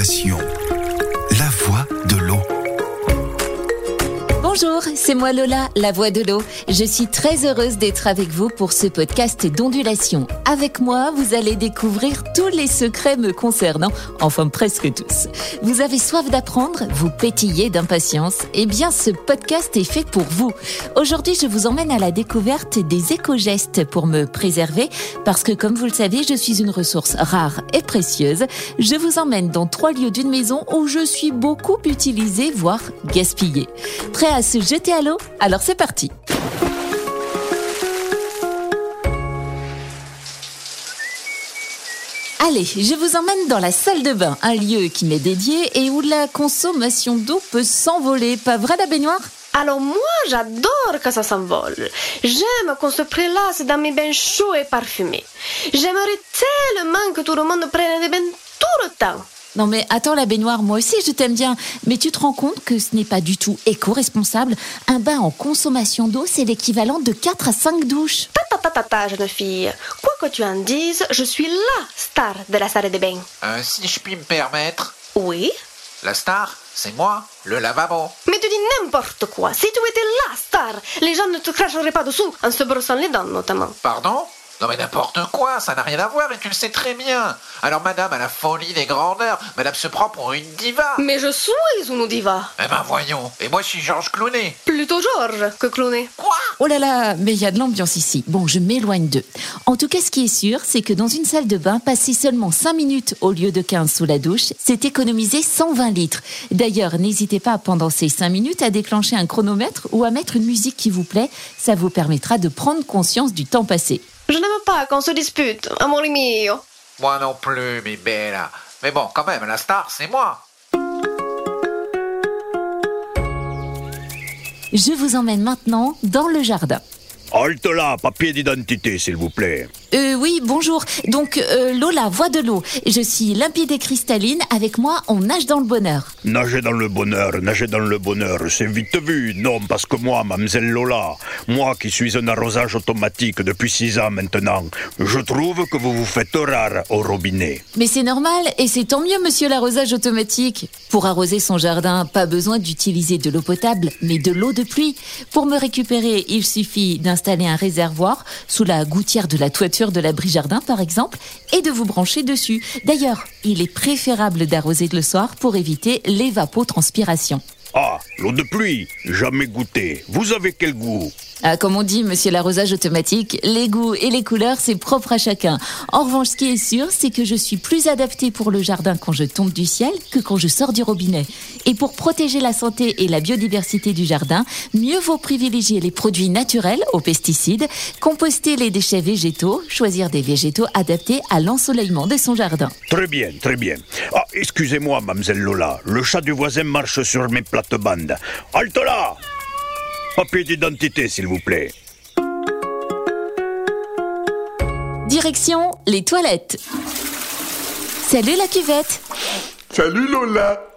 d'ondulation. Bonjour, c'est moi Lola, la voix de l'eau. Je suis très heureuse d'être avec vous pour ce podcast d'ondulation. Avec moi, vous allez découvrir tous les secrets me concernant, enfin presque tous. Vous avez soif d'apprendre, vous pétillez d'impatience. Eh bien, ce podcast est fait pour vous. Aujourd'hui, je vous emmène à la découverte des éco-gestes pour me préserver, parce que comme vous le savez, je suis une ressource rare et précieuse. Je vous emmène dans trois lieux d'une maison où je suis beaucoup utilisée, voire gaspillée. Prêt à se jeter à l'eau Alors c'est parti Allez, je vous emmène dans la salle de bain, un lieu qui m'est dédié et où la consommation d'eau peut s'envoler. Pas vrai la baignoire? Alors moi, j'adore que ça s'envole. J'aime qu'on se prélasse dans mes bains chauds et parfumés. J'aimerais tellement que tout le monde prenne des bains tout le temps. Non mais attends la baignoire, moi aussi je t'aime bien, mais tu te rends compte que ce n'est pas du tout éco-responsable. Un bain en consommation d'eau, c'est l'équivalent de 4 à 5 douches. Ta ta ta ta ta, jeune fille. Quoi que tu en dises, je suis la star de la salle de bain. Euh, si je puis me permettre, Oui la star, c'est moi, le lavabo. Mais tu dis n'importe quoi. Si tu étais la star, les gens ne te cracheraient pas dessous, en se brossant les dents notamment. Pardon? Non mais n'importe quoi, ça n'a rien à voir et tu le sais très bien. Alors madame a la folie des grandeurs, madame se prend pour une diva. Mais je suis une diva. Eh ben voyons, et moi je suis Georges Clooney. Plutôt Georges que Clooney. Quoi? Oh là là, mais il y a de l'ambiance ici. Bon, je m'éloigne d'eux. En tout cas, ce qui est sûr, c'est que dans une salle de bain, passer seulement 5 minutes au lieu de 15 sous la douche, c'est économiser 120 litres. D'ailleurs, n'hésitez pas pendant ces 5 minutes à déclencher un chronomètre ou à mettre une musique qui vous plaît. Ça vous permettra de prendre conscience du temps passé. Je n'aime pas qu'on se dispute, amore mio. Moi non plus, mi bella. Mais bon, quand même, la star, c'est moi. Je vous emmène maintenant dans le jardin. Halte là, papier d'identité, s'il vous plaît. Euh, oui, bonjour. Donc, euh, Lola, voix de l'eau. Je suis limpide et cristalline. Avec moi, on nage dans le bonheur. Nager dans le bonheur, nager dans le bonheur, c'est vite vu. Non, parce que moi, mademoiselle Lola, moi qui suis un arrosage automatique depuis six ans maintenant, je trouve que vous vous faites rare au robinet. Mais c'est normal, et c'est tant mieux, monsieur l'arrosage automatique. Pour arroser son jardin, pas besoin d'utiliser de l'eau potable, mais de l'eau de pluie. Pour me récupérer, il suffit d'installer un réservoir sous la gouttière de la toiture de l'abri jardin, par exemple, et de vous brancher dessus. D'ailleurs, il est préférable d'arroser le soir pour éviter l'évapotranspiration. Ah, l'eau de pluie, jamais goûté. Vous avez quel goût Ah, comme on dit, monsieur l'arrosage automatique, les goûts et les couleurs, c'est propre à chacun. En revanche, ce qui est sûr, c'est que je suis plus adaptée pour le jardin quand je tombe du ciel que quand je sors du robinet. Et pour protéger la santé et la biodiversité du jardin, mieux vaut privilégier les produits naturels aux pesticides, composter les déchets végétaux, choisir des végétaux adaptés à l'ensoleillement de son jardin. Très bien, très bien. Ah, excusez-moi, mademoiselle Lola, le chat du voisin marche sur mes plates-bandes. Halte là Papier d'identité, s'il vous plaît. Direction les toilettes. Salut la cuvette. Salut Lola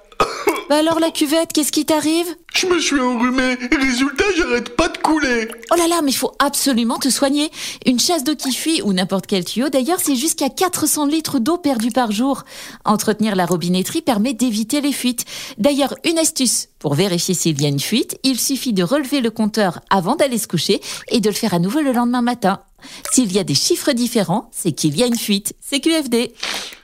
alors la cuvette, qu'est-ce qui t'arrive? Je me suis enrhumé, résultat j'arrête pas de couler Oh là là, mais il faut absolument te soigner. Une chasse d'eau qui fuit, ou n'importe quel tuyau d'ailleurs, c'est jusqu'à 400 litres d'eau perdue par jour. Entretenir la robinetterie permet d'éviter les fuites. D'ailleurs, une astuce. Pour vérifier s'il y a une fuite, il suffit de relever le compteur avant d'aller se coucher et de le faire à nouveau le lendemain matin. S'il y a des chiffres différents, c'est qu'il y a une fuite. C'est QFD.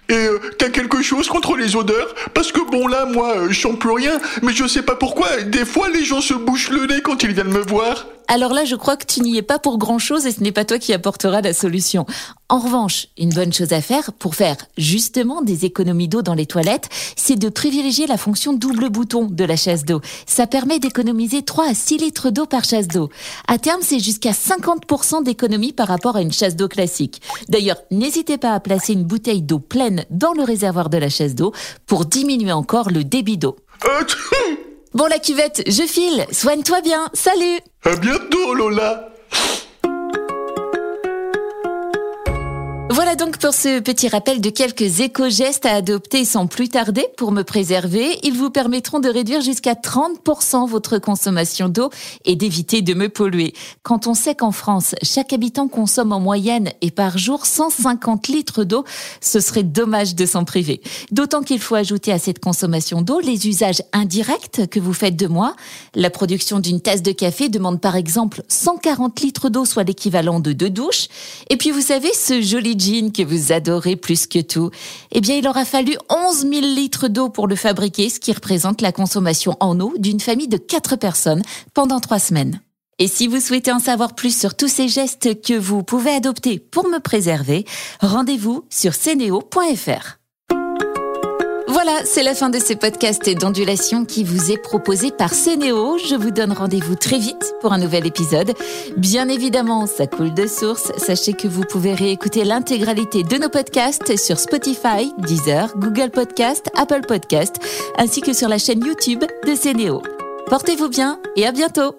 Et euh, t'as quelque chose contre les odeurs? Parce que bon là, moi, euh, je sens plus rien, mais je sais pas pourquoi, des fois les gens se bouchent le nez quand ils viennent me voir. Alors là, je crois que tu n'y es pas pour grand-chose et ce n'est pas toi qui apportera la solution. En revanche, une bonne chose à faire pour faire justement des économies d'eau dans les toilettes, c'est de privilégier la fonction double bouton de la chasse d'eau. Ça permet d'économiser 3 à 6 litres d'eau par chasse d'eau. À terme, c'est jusqu'à 50% d'économie par rapport à une chasse d'eau classique. D'ailleurs, n'hésitez pas à placer une bouteille d'eau pleine dans le réservoir de la chasse d'eau pour diminuer encore le débit d'eau. Bon la cuvette, je file. Soigne-toi bien. Salut à bientôt Lola Voilà donc pour ce petit rappel de quelques éco-gestes à adopter sans plus tarder pour me préserver. Ils vous permettront de réduire jusqu'à 30% votre consommation d'eau et d'éviter de me polluer. Quand on sait qu'en France, chaque habitant consomme en moyenne et par jour 150 litres d'eau, ce serait dommage de s'en priver. D'autant qu'il faut ajouter à cette consommation d'eau les usages indirects que vous faites de moi. La production d'une tasse de café demande par exemple 140 litres d'eau, soit l'équivalent de deux douches. Et puis vous savez, ce joli que vous adorez plus que tout, eh bien, il aura fallu 11 000 litres d'eau pour le fabriquer, ce qui représente la consommation en eau d'une famille de 4 personnes pendant 3 semaines. Et si vous souhaitez en savoir plus sur tous ces gestes que vous pouvez adopter pour me préserver, rendez-vous sur ceneo.fr. Voilà, c'est la fin de ce podcast d'ondulation qui vous est proposé par Cénéo. Je vous donne rendez-vous très vite pour un nouvel épisode. Bien évidemment, ça coule de source. Sachez que vous pouvez réécouter l'intégralité de nos podcasts sur Spotify, Deezer, Google Podcast, Apple Podcast, ainsi que sur la chaîne YouTube de Cénéo. Portez-vous bien et à bientôt.